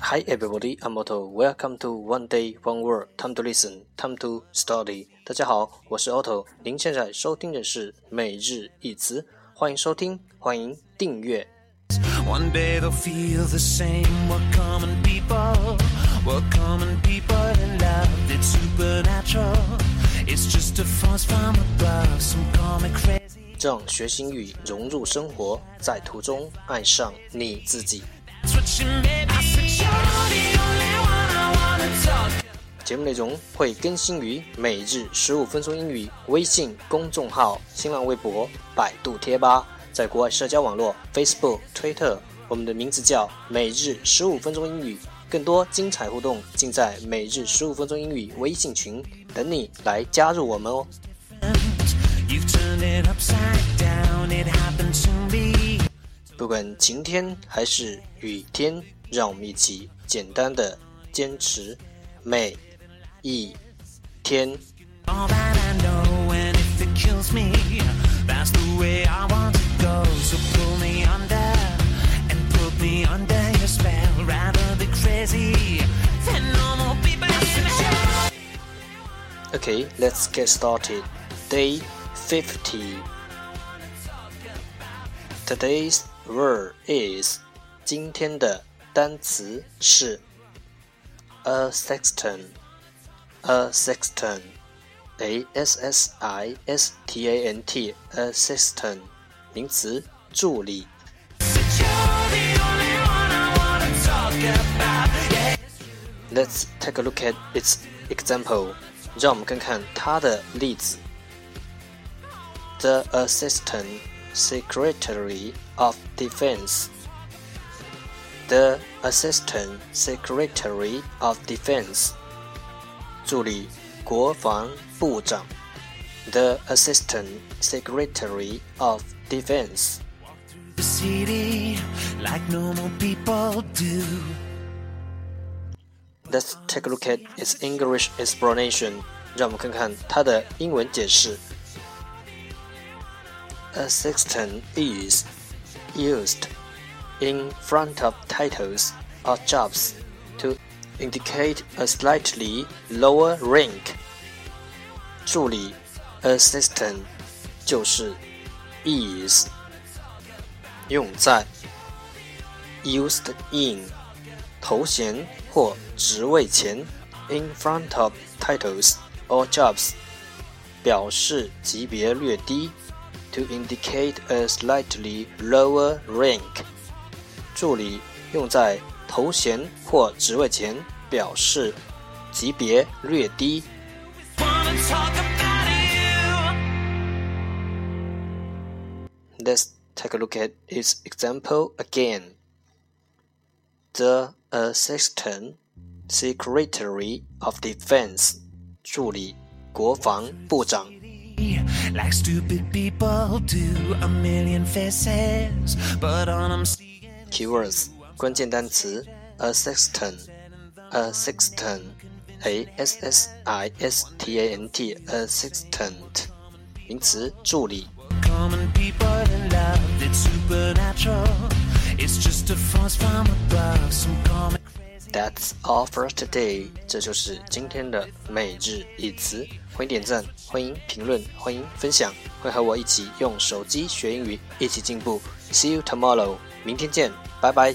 Hi everybody, I'm Otto. Welcome to One Day One Word. Time to listen, time to study. 大家好，我是 Otto。您现在收听的是每日一词，欢迎收听，欢迎订阅。One day they'll feel the same. We're common people. We're common people in love. It's supernatural. It's just a force from above. Some call me crazy. 让学习英语融入生活，在途中爱上你自己。节目内容会更新于每日十五分钟英语微信公众号、新浪微博、百度贴吧。在国外社交网络 Facebook、Twitter，我们的名字叫每日十五分钟英语。更多精彩互动尽在每日十五分钟英语微信群，等你来加入我们哦。不管晴天还是雨天，让我们一起简单的坚持每一天。Okay, let's get started. Day 50. Today's word is 今天的单词是 assistant，a sexton s s i s t a n t，assistant，名词，助理。Let's take a look at its example. The assistant Secretary of Defense. The Assistant Secretary of Defense. 助理国防部长。The Assistant Secretary of Defense. The city like normal people do. Let's take a look at its English explanation. 让我们看看它的英文解释。 A sexton is used in front of titles or jobs to indicate a slightly lower rank. 助理 assistant 就是 is 用在 used in 头衔或职位前，in front of titles or jobs，表示级别略低 ，to indicate a slightly lower rank。助理用在头衔或职位前，表示级别略低。Let's take a look at its example again. The Assistant Secretary of Defense 助理国防部长。 like stupid people do a million faces, but on them Keywords. 关键单词。Assistant. A sexton. A s s i s t a n t. Assistant. people in love, it's supernatural. It's just a force from above, some common. That's all for today。这就是今天的每日一词。欢迎点赞，欢迎评论，欢迎分享，会和我一起用手机学英语，一起进步。See you tomorrow。明天见，拜拜。